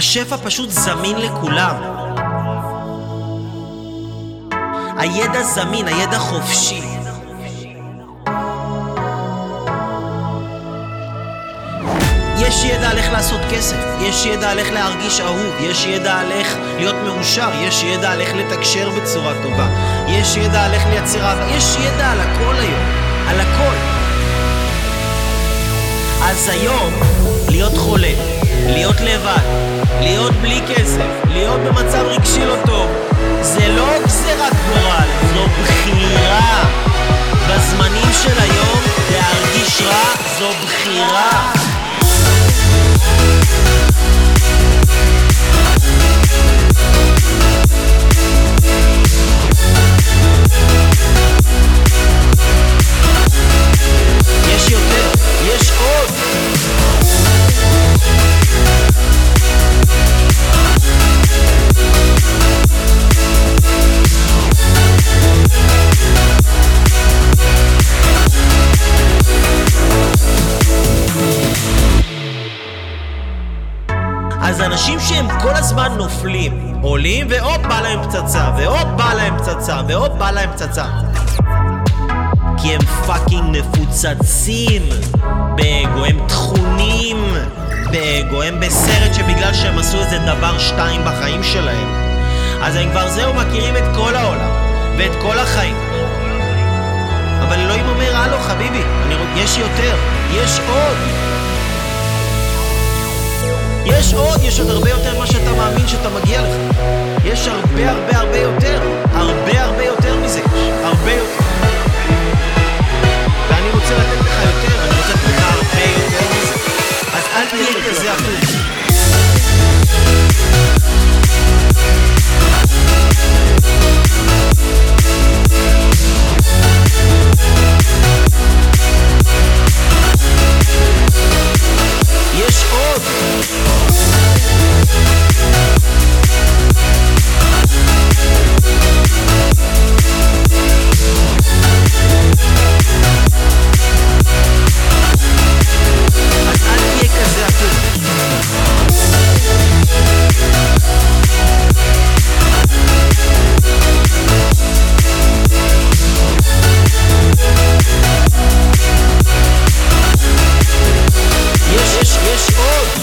השפע פשוט זמין לכולם. הידע זמין, הידע חופשי. יש ידע על איך לעשות כסף, יש ידע על איך להרגיש אהוב, יש ידע על איך להיות מאושר, יש ידע על איך לתקשר בצורה טובה, יש ידע על איך לייצר אהבה, יש ידע על הכל היום, על הכל. אז היום, להיות חולה, להיות לבד, להיות בלי כסף, אז אנשים שהם כל הזמן נופלים, עולים והופ בא להם פצצה, והופ בא להם פצצה, והופ בא להם פצצה. כי הם fucking מפוצצים באגו, הם טחונים באגו, הם בסרט שבגלל שהם עשו איזה דבר שתיים בחיים שלהם, אז הם כבר זהו מכירים את כל העולם ואת כל החיים. אבל אלוהים אומר, הלו חביבי, אני, יש יותר, יש עוד. יש עוד, יש עוד הרבה יותר ממה שאתה מאמין שאתה מגיע לך. יש הרבה הרבה הרבה יותר, הרבה הרבה יותר מזה, יש. הרבה יותר. ואני רוצה לתת לך יותר, אני רוצה לתת לך הרבה יותר מזה. אז אל תהיה כזה אחוז. Oh.